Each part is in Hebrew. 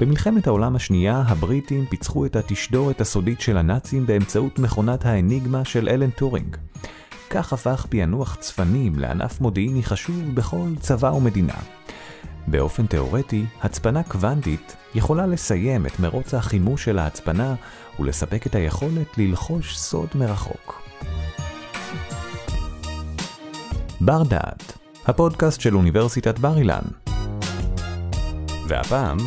במלחמת העולם השנייה הבריטים פיצחו את התשדורת הסודית של הנאצים באמצעות מכונת האניגמה של אלן טורינג. כך הפך פענוח צפנים לענף מודיעיני חשוב בכל צבא ומדינה. באופן תאורטי, הצפנה קוונטית יכולה לסיים את מרוץ החימוש של ההצפנה ולספק את היכולת ללחוש סוד מרחוק. בר דעת, הפודקאסט של אוניברסיטת בר אילן. והפעם,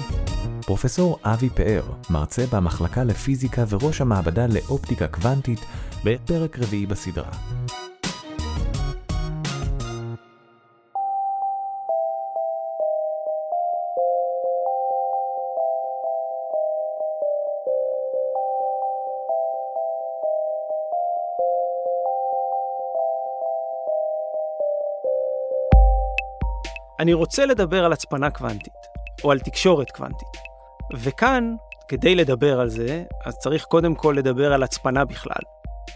פרופסור אבי פאר, מרצה במחלקה לפיזיקה וראש המעבדה לאופטיקה קוונטית, בפרק רביעי בסדרה. אני רוצה לדבר על הצפנה קוונטית, או על תקשורת קוונטית. וכאן, כדי לדבר על זה, אז צריך קודם כל לדבר על הצפנה בכלל,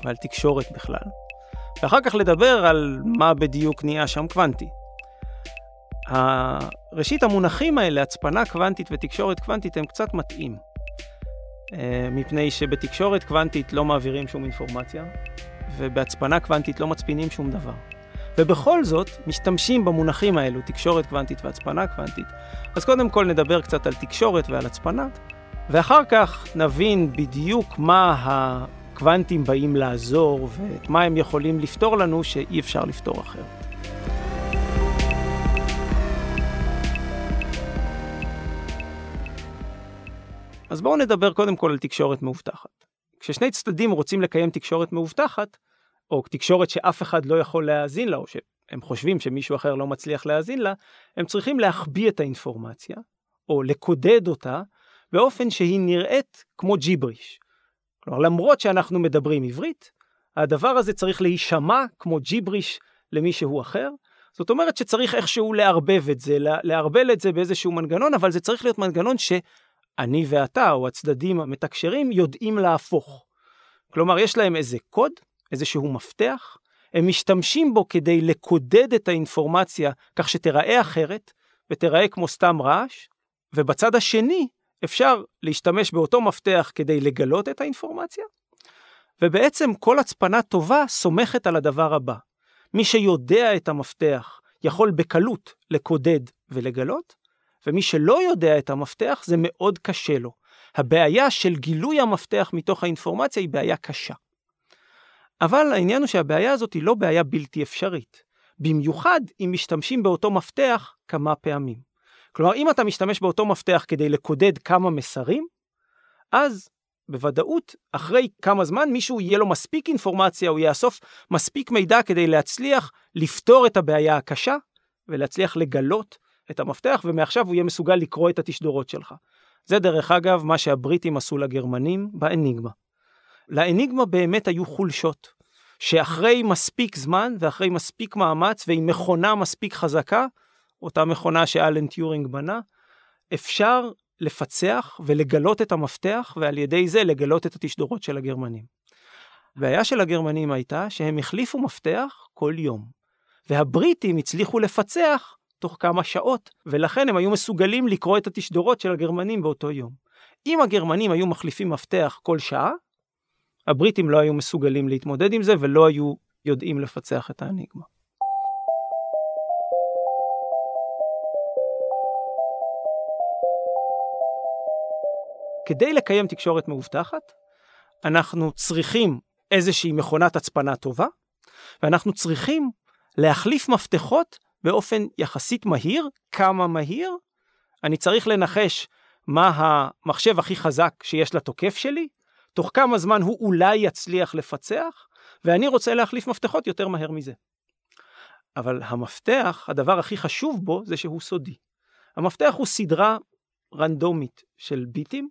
ועל תקשורת בכלל. ואחר כך לדבר על מה בדיוק נהיה שם קוונטי. ראשית, המונחים האלה, הצפנה קוונטית ותקשורת קוונטית, הם קצת מטעים. אה, מפני שבתקשורת קוונטית לא מעבירים שום אינפורמציה, ובהצפנה קוונטית לא מצפינים שום דבר. ובכל זאת, משתמשים במונחים האלו, תקשורת קוונטית והצפנה קוונטית. אז קודם כל נדבר קצת על תקשורת ועל הצפנה, ואחר כך נבין בדיוק מה הקוונטים באים לעזור, ואת מה הם יכולים לפתור לנו שאי אפשר לפתור אחרת. אז בואו נדבר קודם כל על תקשורת מאובטחת. כששני צדדים רוצים לקיים תקשורת מאובטחת, או תקשורת שאף אחד לא יכול להאזין לה, או שהם חושבים שמישהו אחר לא מצליח להאזין לה, הם צריכים להחביא את האינפורמציה, או לקודד אותה, באופן שהיא נראית כמו ג'יבריש. כלומר, למרות שאנחנו מדברים עברית, הדבר הזה צריך להישמע כמו ג'יבריש למישהו אחר. זאת אומרת שצריך איכשהו לערבב את זה, לערבל את זה באיזשהו מנגנון, אבל זה צריך להיות מנגנון שאני ואתה, או הצדדים המתקשרים, יודעים להפוך. כלומר, יש להם איזה קוד, איזשהו מפתח, הם משתמשים בו כדי לקודד את האינפורמציה כך שתיראה אחרת, ותיראה כמו סתם רעש, ובצד השני אפשר להשתמש באותו מפתח כדי לגלות את האינפורמציה, ובעצם כל הצפנה טובה סומכת על הדבר הבא. מי שיודע את המפתח יכול בקלות לקודד ולגלות, ומי שלא יודע את המפתח זה מאוד קשה לו. הבעיה של גילוי המפתח מתוך האינפורמציה היא בעיה קשה. אבל העניין הוא שהבעיה הזאת היא לא בעיה בלתי אפשרית. במיוחד אם משתמשים באותו מפתח כמה פעמים. כלומר, אם אתה משתמש באותו מפתח כדי לקודד כמה מסרים, אז בוודאות, אחרי כמה זמן מישהו יהיה לו מספיק אינפורמציה, הוא יאסוף מספיק מידע כדי להצליח לפתור את הבעיה הקשה, ולהצליח לגלות את המפתח, ומעכשיו הוא יהיה מסוגל לקרוא את התשדורות שלך. זה דרך אגב מה שהבריטים עשו לגרמנים באניגמה. לאניגמה באמת היו חולשות, שאחרי מספיק זמן ואחרי מספיק מאמץ ועם מכונה מספיק חזקה, אותה מכונה שאלן טיורינג בנה, אפשר לפצח ולגלות את המפתח ועל ידי זה לגלות את התשדורות של הגרמנים. הבעיה של הגרמנים הייתה שהם החליפו מפתח כל יום, והבריטים הצליחו לפצח תוך כמה שעות, ולכן הם היו מסוגלים לקרוא את התשדורות של הגרמנים באותו יום. אם הגרמנים היו מחליפים מפתח כל שעה, הבריטים לא היו מסוגלים להתמודד עם זה ולא היו יודעים לפצח את האניגמה. כדי לקיים תקשורת מאובטחת, אנחנו צריכים איזושהי מכונת הצפנה טובה, ואנחנו צריכים להחליף מפתחות באופן יחסית מהיר. כמה מהיר? אני צריך לנחש מה המחשב הכי חזק שיש לתוקף שלי, תוך כמה זמן הוא אולי יצליח לפצח, ואני רוצה להחליף מפתחות יותר מהר מזה. אבל המפתח, הדבר הכי חשוב בו זה שהוא סודי. המפתח הוא סדרה רנדומית של ביטים,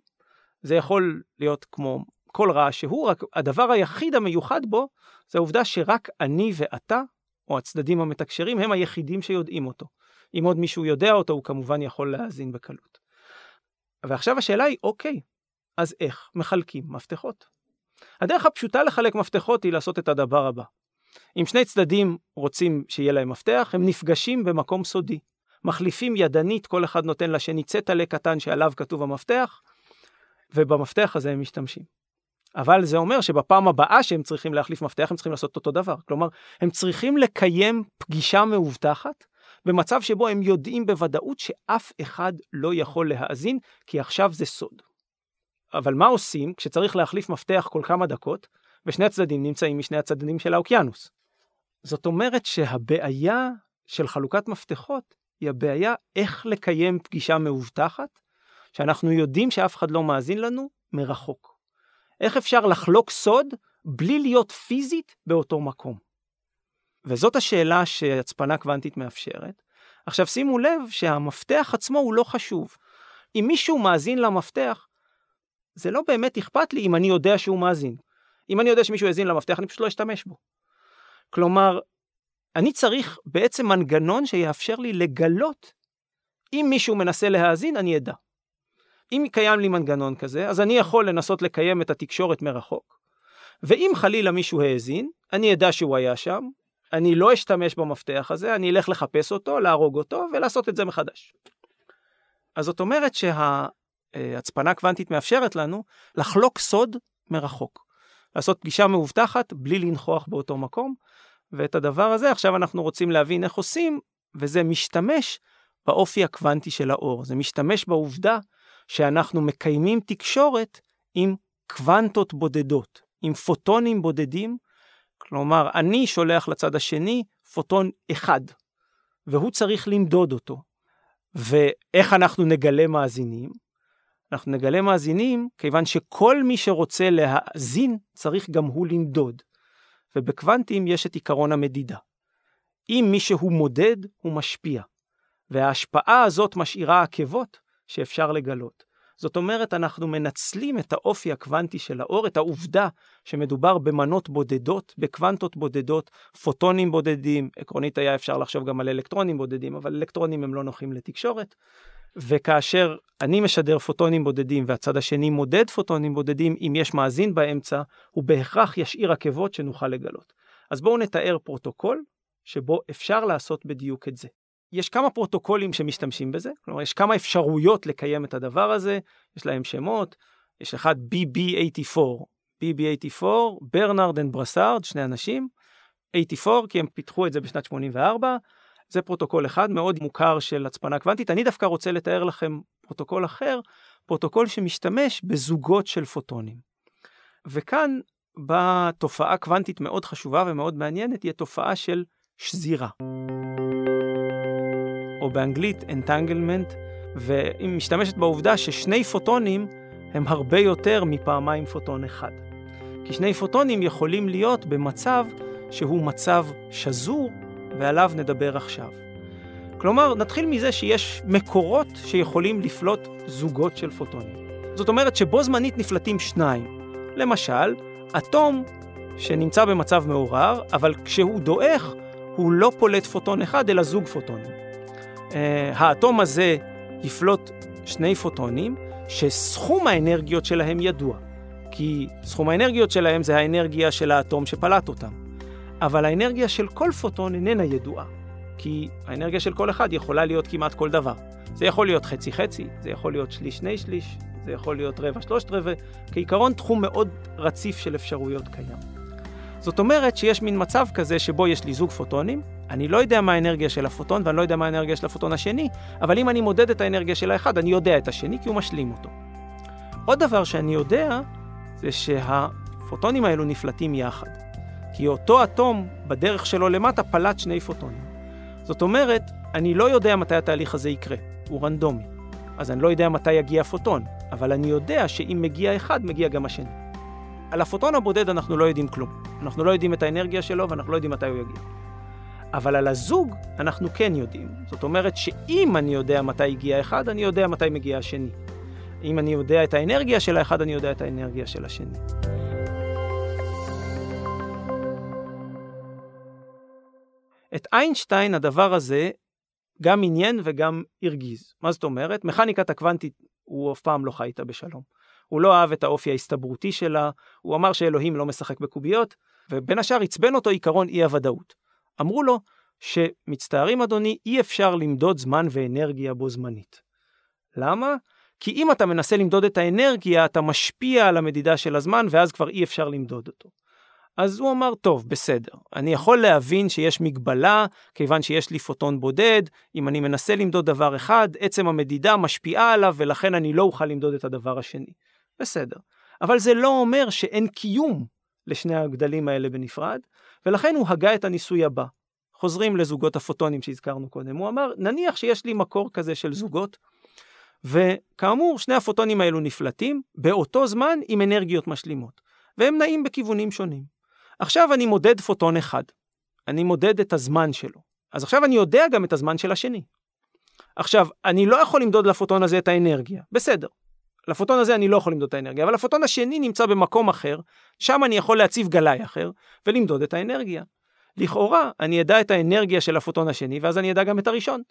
זה יכול להיות כמו כל רעש שהוא, רק הדבר היחיד המיוחד בו זה העובדה שרק אני ואתה, או הצדדים המתקשרים, הם היחידים שיודעים אותו. אם עוד מישהו יודע אותו, הוא כמובן יכול להאזין בקלות. ועכשיו השאלה היא, אוקיי, אז איך מחלקים מפתחות? הדרך הפשוטה לחלק מפתחות היא לעשות את הדבר הבא. אם שני צדדים רוצים שיהיה להם מפתח, הם נפגשים במקום סודי. מחליפים ידנית, כל אחד נותן לשני צטלה קטן שעליו כתוב המפתח, ובמפתח הזה הם משתמשים. אבל זה אומר שבפעם הבאה שהם צריכים להחליף מפתח, הם צריכים לעשות אותו דבר. כלומר, הם צריכים לקיים פגישה מאובטחת, במצב שבו הם יודעים בוודאות שאף אחד לא יכול להאזין, כי עכשיו זה סוד. אבל מה עושים כשצריך להחליף מפתח כל כמה דקות, ושני הצדדים נמצאים משני הצדדים של האוקיינוס? זאת אומרת שהבעיה של חלוקת מפתחות היא הבעיה איך לקיים פגישה מאובטחת, שאנחנו יודעים שאף אחד לא מאזין לנו, מרחוק. איך אפשר לחלוק סוד בלי להיות פיזית באותו מקום? וזאת השאלה שהצפנה קוונטית מאפשרת. עכשיו שימו לב שהמפתח עצמו הוא לא חשוב. אם מישהו מאזין למפתח, זה לא באמת אכפת לי אם אני יודע שהוא מאזין. אם אני יודע שמישהו האזין למפתח, אני פשוט לא אשתמש בו. כלומר, אני צריך בעצם מנגנון שיאפשר לי לגלות אם מישהו מנסה להאזין, אני אדע. אם קיים לי מנגנון כזה, אז אני יכול לנסות לקיים את התקשורת מרחוק. ואם חלילה מישהו האזין, אני אדע שהוא היה שם, אני לא אשתמש במפתח הזה, אני אלך לחפש אותו, להרוג אותו ולעשות את זה מחדש. אז זאת אומרת שההצפנה קוונטית מאפשרת לנו לחלוק סוד מרחוק. לעשות פגישה מאובטחת בלי לנכוח באותו מקום, ואת הדבר הזה עכשיו אנחנו רוצים להבין איך עושים, וזה משתמש באופי הקוונטי של האור. זה משתמש בעובדה שאנחנו מקיימים תקשורת עם קוונטות בודדות, עם פוטונים בודדים, כלומר, אני שולח לצד השני פוטון אחד, והוא צריך למדוד אותו. ואיך אנחנו נגלה מאזינים? אנחנו נגלה מאזינים כיוון שכל מי שרוצה להאזין צריך גם הוא למדוד. ובקוונטים יש את עיקרון המדידה. אם מישהו מודד, הוא משפיע. וההשפעה הזאת משאירה עקבות שאפשר לגלות. זאת אומרת, אנחנו מנצלים את האופי הקוונטי של האור, את העובדה שמדובר במנות בודדות, בקוונטות בודדות, פוטונים בודדים, עקרונית היה אפשר לחשוב גם על אלקטרונים בודדים, אבל אלקטרונים הם לא נוחים לתקשורת. וכאשר אני משדר פוטונים בודדים והצד השני מודד פוטונים בודדים, אם יש מאזין באמצע, הוא בהכרח ישאיר עקבות שנוכל לגלות. אז בואו נתאר פרוטוקול שבו אפשר לעשות בדיוק את זה. יש כמה פרוטוקולים שמשתמשים בזה, כלומר יש כמה אפשרויות לקיים את הדבר הזה, יש להם שמות, יש אחד BB84, BB84, Bennett and Brassard, שני אנשים, 84 כי הם פיתחו את זה בשנת 84, זה פרוטוקול אחד מאוד מוכר של הצפנה קוונטית. אני דווקא רוצה לתאר לכם פרוטוקול אחר, פרוטוקול שמשתמש בזוגות של פוטונים. וכאן באה תופעה קוונטית מאוד חשובה ומאוד מעניינת, היא התופעה של שזירה. או באנגלית entanglement, והיא משתמשת בעובדה ששני פוטונים הם הרבה יותר מפעמיים פוטון אחד. כי שני פוטונים יכולים להיות במצב שהוא מצב שזור, ועליו נדבר עכשיו. כלומר, נתחיל מזה שיש מקורות שיכולים לפלוט זוגות של פוטונים. זאת אומרת שבו זמנית נפלטים שניים. למשל, אטום שנמצא במצב מעורר, אבל כשהוא דועך, הוא לא פולט פוטון אחד, אלא זוג פוטונים. אה, האטום הזה יפלוט שני פוטונים, שסכום האנרגיות שלהם ידוע. כי סכום האנרגיות שלהם זה האנרגיה של האטום שפלט אותם. אבל האנרגיה של כל פוטון איננה ידועה. כי האנרגיה של כל אחד יכולה להיות כמעט כל דבר. זה יכול להיות חצי-חצי, זה יכול להיות שליש-שני-שליש, זה יכול להיות רבע-שלושת רבע. כעיקרון תחום מאוד רציף של אפשרויות קיים. זאת אומרת שיש מין מצב כזה שבו יש לי זוג פוטונים, אני לא יודע מה האנרגיה של הפוטון ואני לא יודע מה האנרגיה של הפוטון השני, אבל אם אני מודד את האנרגיה של האחד, אני יודע את השני כי הוא משלים אותו. עוד דבר שאני יודע, זה שהפוטונים האלו נפלטים יחד. כי אותו אטום, בדרך שלו למטה, פלט שני פוטונים. זאת אומרת, אני לא יודע מתי התהליך הזה יקרה, הוא רנדומי. אז אני לא יודע מתי יגיע הפוטון, אבל אני יודע שאם מגיע אחד, מגיע גם השני. על הפוטון הבודד אנחנו לא יודעים כלום. אנחנו לא יודעים את האנרגיה שלו ואנחנו לא יודעים מתי הוא יגיע. אבל על הזוג אנחנו כן יודעים. זאת אומרת שאם אני יודע מתי הגיע אחד, אני יודע מתי מגיע השני. אם אני יודע את האנרגיה של האחד, אני יודע את האנרגיה של השני. את איינשטיין הדבר הזה גם עניין וגם הרגיז. מה זאת אומרת? מכניקת הקוונטית, הוא אף פעם לא חי איתה בשלום. הוא לא אהב את האופי ההסתברותי שלה, הוא אמר שאלוהים לא משחק בקוביות, ובין השאר עצבן אותו עיקרון אי הוודאות. אמרו לו, שמצטערים אדוני, אי אפשר למדוד זמן ואנרגיה בו זמנית. למה? כי אם אתה מנסה למדוד את האנרגיה, אתה משפיע על המדידה של הזמן, ואז כבר אי אפשר למדוד אותו. אז הוא אמר, טוב, בסדר, אני יכול להבין שיש מגבלה, כיוון שיש לי פוטון בודד, אם אני מנסה למדוד דבר אחד, עצם המדידה משפיעה עליו, ולכן אני לא אוכל למדוד את הדבר השני. בסדר. אבל זה לא אומר שאין קיום לשני הגדלים האלה בנפרד, ולכן הוא הגה את הניסוי הבא. חוזרים לזוגות הפוטונים שהזכרנו קודם. הוא אמר, נניח שיש לי מקור כזה של זוגות, וכאמור, שני הפוטונים האלו נפלטים באותו זמן עם אנרגיות משלימות, והם נעים בכיוונים שונים. עכשיו אני מודד פוטון אחד, אני מודד את הזמן שלו, אז עכשיו אני יודע גם את הזמן של השני. עכשיו, אני לא יכול למדוד לפוטון הזה את האנרגיה, בסדר. לפוטון הזה אני לא יכול למדוד את האנרגיה, אבל הפוטון השני נמצא במקום אחר, שם אני יכול להציב גלאי אחר ולמדוד את האנרגיה. לכאורה, אני אדע את האנרגיה של הפוטון השני, ואז אני אדע גם את הראשון.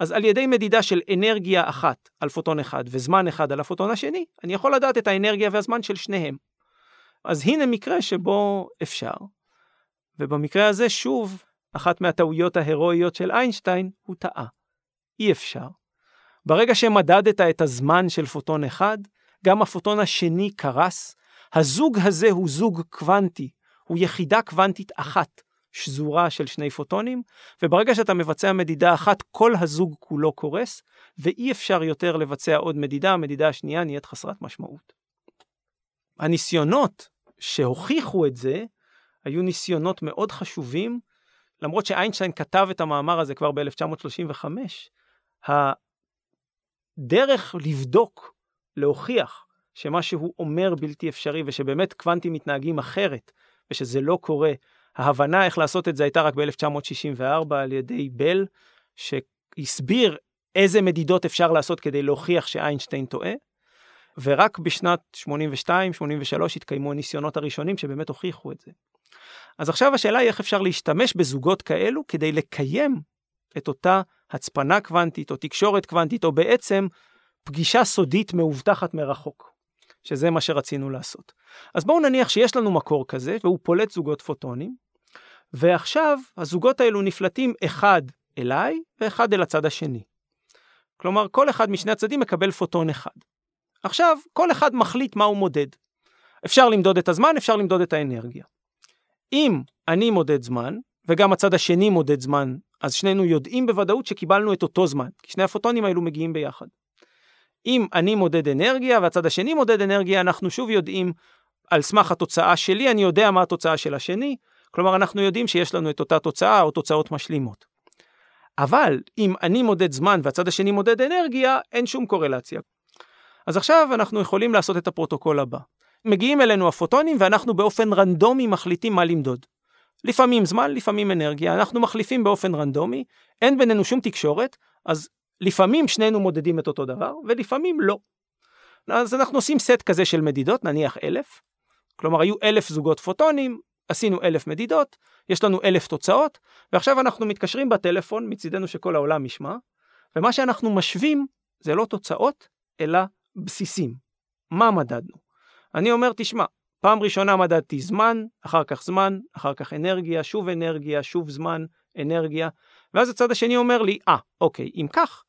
אז על ידי מדידה של אנרגיה אחת על פוטון אחד וזמן אחד על הפוטון השני, אני יכול לדעת את האנרגיה והזמן של שניהם. אז הנה מקרה שבו אפשר. ובמקרה הזה, שוב, אחת מהטעויות ההירואיות של איינשטיין, הוא טעה. אי אפשר. ברגע שמדדת את הזמן של פוטון אחד, גם הפוטון השני קרס. הזוג הזה הוא זוג קוונטי, הוא יחידה קוונטית אחת. שזורה של שני פוטונים, וברגע שאתה מבצע מדידה אחת, כל הזוג כולו קורס, ואי אפשר יותר לבצע עוד מדידה, המדידה השנייה נהיית חסרת משמעות. הניסיונות שהוכיחו את זה, היו ניסיונות מאוד חשובים, למרות שאיינשטיין כתב את המאמר הזה כבר ב-1935, הדרך לבדוק, להוכיח שמה שהוא אומר בלתי אפשרי ושבאמת קוונטים מתנהגים אחרת ושזה לא קורה ההבנה איך לעשות את זה הייתה רק ב-1964 על ידי בל, שהסביר איזה מדידות אפשר לעשות כדי להוכיח שאיינשטיין טועה, ורק בשנת 82-83 התקיימו הניסיונות הראשונים שבאמת הוכיחו את זה. אז עכשיו השאלה היא איך אפשר להשתמש בזוגות כאלו כדי לקיים את אותה הצפנה קוונטית או תקשורת קוונטית, או בעצם פגישה סודית מאובטחת מרחוק. שזה מה שרצינו לעשות. אז בואו נניח שיש לנו מקור כזה, והוא פולט זוגות פוטונים, ועכשיו הזוגות האלו נפלטים אחד אליי ואחד אל הצד השני. כלומר, כל אחד משני הצדדים מקבל פוטון אחד. עכשיו, כל אחד מחליט מה הוא מודד. אפשר למדוד את הזמן, אפשר למדוד את האנרגיה. אם אני מודד זמן, וגם הצד השני מודד זמן, אז שנינו יודעים בוודאות שקיבלנו את אותו זמן, כי שני הפוטונים האלו מגיעים ביחד. אם אני מודד אנרגיה והצד השני מודד אנרגיה, אנחנו שוב יודעים על סמך התוצאה שלי, אני יודע מה התוצאה של השני, כלומר אנחנו יודעים שיש לנו את אותה תוצאה או תוצאות משלימות. אבל אם אני מודד זמן והצד השני מודד אנרגיה, אין שום קורלציה. אז עכשיו אנחנו יכולים לעשות את הפרוטוקול הבא. מגיעים אלינו הפוטונים ואנחנו באופן רנדומי מחליטים מה למדוד. לפעמים זמן, לפעמים אנרגיה, אנחנו מחליפים באופן רנדומי, אין בינינו שום תקשורת, אז לפעמים שנינו מודדים את אותו דבר, ולפעמים לא. אז אנחנו עושים סט כזה של מדידות, נניח אלף, כלומר היו אלף זוגות פוטונים, עשינו אלף מדידות, יש לנו אלף תוצאות, ועכשיו אנחנו מתקשרים בטלפון מצידנו שכל העולם ישמע, ומה שאנחנו משווים זה לא תוצאות, אלא בסיסים. מה מדדנו? אני אומר, תשמע, פעם ראשונה מדדתי זמן, אחר כך זמן, אחר כך אנרגיה, שוב אנרגיה, שוב זמן, אנרגיה, ואז הצד השני אומר לי, אה, ah, אוקיי, אם כך,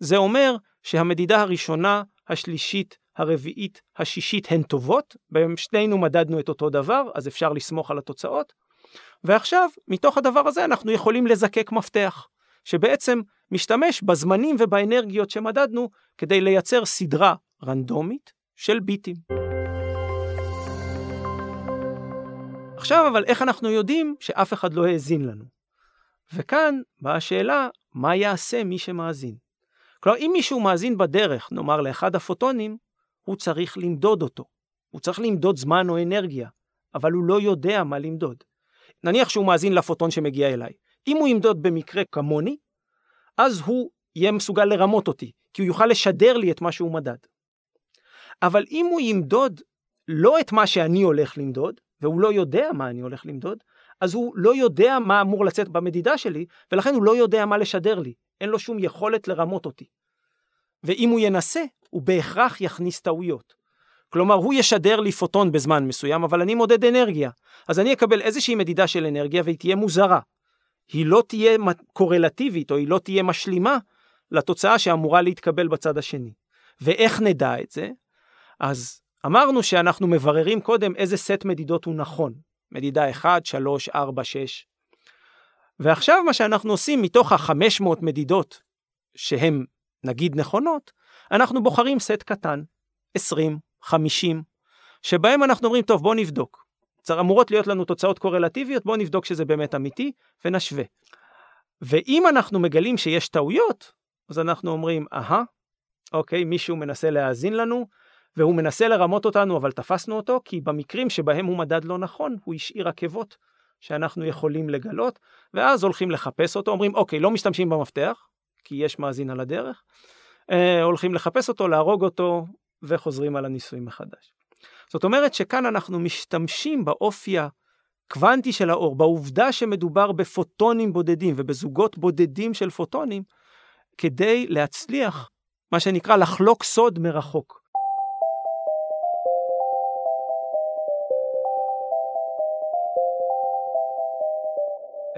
זה אומר שהמדידה הראשונה, השלישית, הרביעית, השישית הן טובות, בהם שנינו מדדנו את אותו דבר, אז אפשר לסמוך על התוצאות. ועכשיו, מתוך הדבר הזה אנחנו יכולים לזקק מפתח, שבעצם משתמש בזמנים ובאנרגיות שמדדנו כדי לייצר סדרה רנדומית של ביטים. עכשיו אבל איך אנחנו יודעים שאף אחד לא האזין לנו? וכאן באה השאלה, מה יעשה מי שמאזין? כלומר, אם מישהו מאזין בדרך, נאמר לאחד הפוטונים, הוא צריך למדוד אותו. הוא צריך למדוד זמן או אנרגיה, אבל הוא לא יודע מה למדוד. נניח שהוא מאזין לפוטון שמגיע אליי. אם הוא ימדוד במקרה כמוני, אז הוא יהיה מסוגל לרמות אותי, כי הוא יוכל לשדר לי את מה שהוא מדד. אבל אם הוא ימדוד לא את מה שאני הולך למדוד, והוא לא יודע מה אני הולך למדוד, אז הוא לא יודע מה אמור לצאת במדידה שלי, ולכן הוא לא יודע מה לשדר לי. אין לו שום יכולת לרמות אותי. ואם הוא ינסה, הוא בהכרח יכניס טעויות. כלומר, הוא ישדר לי פוטון בזמן מסוים, אבל אני מודד אנרגיה. אז אני אקבל איזושהי מדידה של אנרגיה והיא תהיה מוזרה. היא לא תהיה קורלטיבית או היא לא תהיה משלימה לתוצאה שאמורה להתקבל בצד השני. ואיך נדע את זה? אז אמרנו שאנחנו מבררים קודם איזה סט מדידות הוא נכון. מדידה 1, 3, 4, 6. ועכשיו מה שאנחנו עושים מתוך ה-500 מדידות שהן נגיד נכונות, אנחנו בוחרים סט קטן, 20, 50, שבהם אנחנו אומרים, טוב, בוא נבדוק. אמורות להיות לנו תוצאות קורלטיביות, בוא נבדוק שזה באמת אמיתי ונשווה. ואם אנחנו מגלים שיש טעויות, אז אנחנו אומרים, אהה, אוקיי, מישהו מנסה להאזין לנו, והוא מנסה לרמות אותנו, אבל תפסנו אותו, כי במקרים שבהם הוא מדד לא נכון, הוא השאיר עקבות שאנחנו יכולים לגלות, ואז הולכים לחפש אותו, אומרים, אוקיי, לא משתמשים במפתח, כי יש מאזין על הדרך, אה, הולכים לחפש אותו, להרוג אותו, וחוזרים על הניסוי מחדש. זאת אומרת שכאן אנחנו משתמשים באופי הקוונטי של האור, בעובדה שמדובר בפוטונים בודדים ובזוגות בודדים של פוטונים, כדי להצליח, מה שנקרא, לחלוק סוד מרחוק.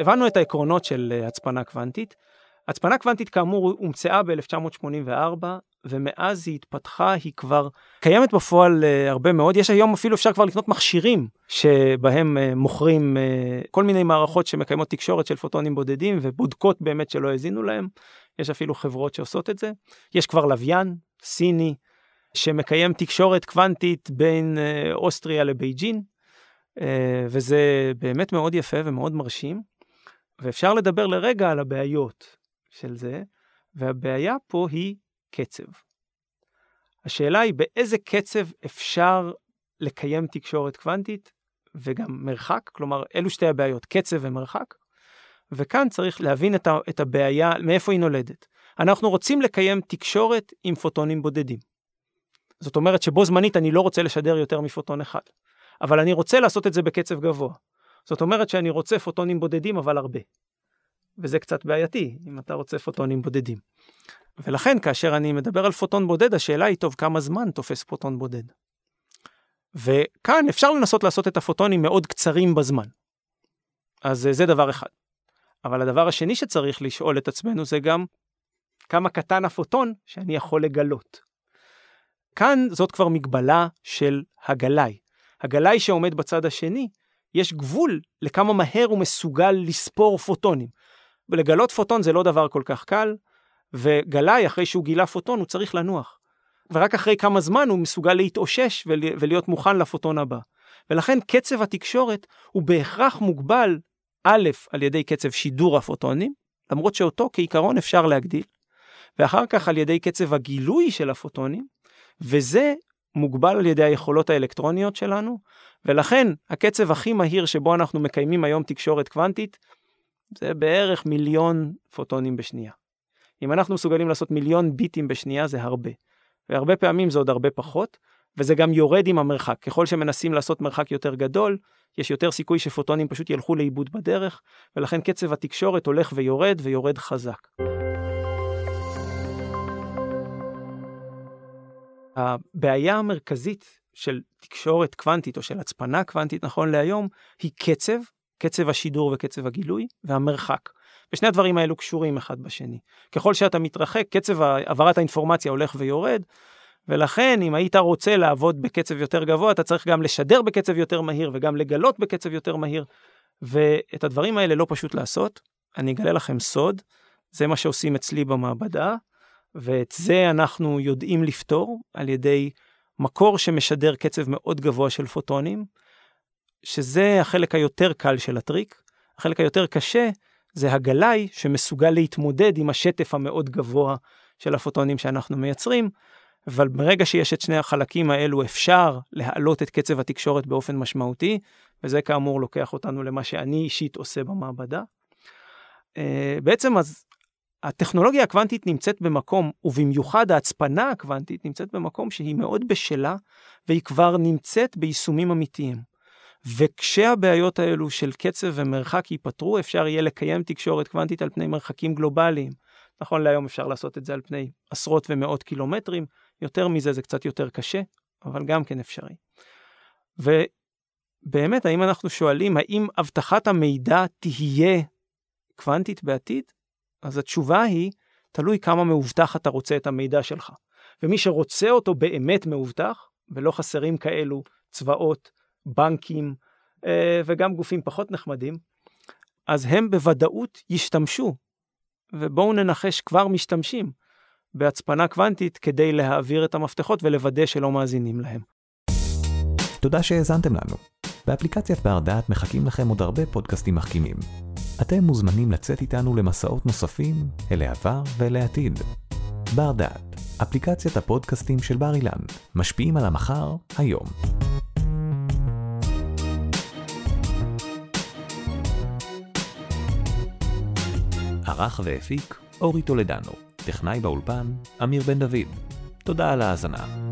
הבנו את העקרונות של אה, הצפנה קוונטית. הצפנה קוונטית כאמור הומצאה ב-1984 ומאז היא התפתחה היא כבר קיימת בפועל uh, הרבה מאוד יש היום אפילו אפשר כבר לקנות מכשירים שבהם uh, מוכרים כל מיני מערכות שמקיימות תקשורת של פוטונים בודדים ובודקות באמת שלא האזינו להם יש אפילו חברות שעושות את זה יש כבר לוויין סיני שמקיים תקשורת קוונטית בין אוסטריה לבייג'ין וזה באמת מאוד יפה ומאוד מרשים. ואפשר לדבר לרגע על הבעיות של זה, והבעיה פה היא קצב. השאלה היא באיזה קצב אפשר לקיים תקשורת קוונטית וגם מרחק, כלומר אלו שתי הבעיות, קצב ומרחק. וכאן צריך להבין את, הבעיה, מאיפה היא נולדת. אנחנו רוצים לקיים תקשורת עם פוטונים בודדים. זאת אומרת שבו זמנית אני לא רוצה לשדר יותר מפוטון אחד, אבל אני רוצה לעשות את זה בקצב גבוה. זאת אומרת שאני רוצה פוטונים בודדים אבל הרבה. וזה קצת בעייתי, אם אתה רוצה פוטונים בודדים. ולכן כאשר אני מדבר על פוטון בודד, השאלה היא, טוב, כמה זמן תופס פוטון בודד? וכאן אפשר לנסות לעשות את הפוטונים מאוד קצרים בזמן. אז זה דבר אחד. אבל הדבר השני שצריך לשאול את עצמנו זה גם כמה קטן הפוטון שאני יכול לגלות. כאן זאת כבר מגבלה של הגלאי. הגלאי שעומד בצד השני, יש גבול לכמה מהר הוא מסוגל לספור פוטונים. ולגלות פוטון זה לא דבר כל כך קל, וגלאי, אחרי שהוא גילה פוטון, הוא צריך לנוח. ורק אחרי כמה זמן הוא מסוגל להתאושש ולהיות מוכן לפוטון הבא. ולכן קצב התקשורת הוא בהכרח מוגבל, א', על ידי קצב שידור הפוטונים, למרות שאותו כעיקרון אפשר להגדיל, ואחר כך על ידי קצב הגילוי של הפוטונים, וזה מוגבל על ידי היכולות האלקטרוניות שלנו, ולכן הקצב הכי מהיר שבו אנחנו מקיימים היום תקשורת קוונטית זה בערך מיליון פוטונים בשנייה. אם אנחנו מסוגלים לעשות מיליון ביטים בשנייה זה הרבה. והרבה פעמים זה עוד הרבה פחות, וזה גם יורד עם המרחק. ככל שמנסים לעשות מרחק יותר גדול, יש יותר סיכוי שפוטונים פשוט ילכו לאיבוד בדרך, ולכן קצב התקשורת הולך ויורד ויורד חזק. הבעיה המרכזית של תקשורת קוונטית או של הצפנה קוונטית נכון להיום היא קצב קצב השידור וקצב הגילוי והמרחק. ושני הדברים האלו קשורים אחד בשני. ככל שאתה מתרחק, קצב העברת האינפורמציה הולך ויורד, ולכן אם היית רוצה לעבוד בקצב יותר גבוה, אתה צריך גם לשדר בקצב יותר מהיר וגם לגלות בקצב יותר מהיר, ואת הדברים האלה לא פשוט לעשות. אני אגלה לכם סוד, זה מה שעושים אצלי במעבדה, ואת זה אנחנו יודעים לפתור על ידי מקור שמשדר קצב מאוד גבוה של פוטונים, שזה החלק היותר קל של הטריק. החלק היותר קשה זה הגלאי שמסוגל להתמודד עם השטף המאוד גבוה של הפוטונים שאנחנו מייצרים, אבל ברגע שיש את שני החלקים האלו אפשר להעלות את קצב התקשורת באופן משמעותי, וזה כאמור לוקח אותנו למה שאני אישית עושה במעבדה. אה, בעצם אז הטכנולוגיה הקוונטית נמצאת במקום, ובמיוחד ההצפנה הקוונטית נמצאת במקום שהיא מאוד בשלה, והיא כבר נמצאת ביישומים אמיתיים. וכשהבעיות האלו של קצב ומרחק ייפתרו, אפשר יהיה לקיים תקשורת קוונטית על פני מרחקים גלובליים. נכון להיום אפשר לעשות את זה על פני עשרות ומאות קילומטרים, יותר מזה זה קצת יותר קשה, אבל גם כן אפשרי. ובאמת, האם אנחנו שואלים, האם אבטחת המידע תהיה קוונטית בעתיד? אז התשובה היא, תלוי כמה מאובטח אתה רוצה את המידע שלך. ומי שרוצה אותו באמת מאובטח, ולא חסרים כאלו צבאות, בנקים אה, וגם גופים פחות נחמדים, אז הם בוודאות ישתמשו, ובואו ננחש כבר משתמשים, בהצפנה קוונטית כדי להעביר את המפתחות ולוודא שלא מאזינים להם. תודה שהאזנתם לנו. באפליקציית בר דעת מחכים לכם עוד הרבה פודקאסטים מחכימים. אתם מוזמנים לצאת איתנו למסעות נוספים אל העבר ואל העתיד. בר דעת, אפליקציית הפודקאסטים של בר אילן, משפיעים על המחר, היום. ערך והפיק אורי טולדנו, טכנאי באולפן אמיר בן דוד. תודה על ההאזנה.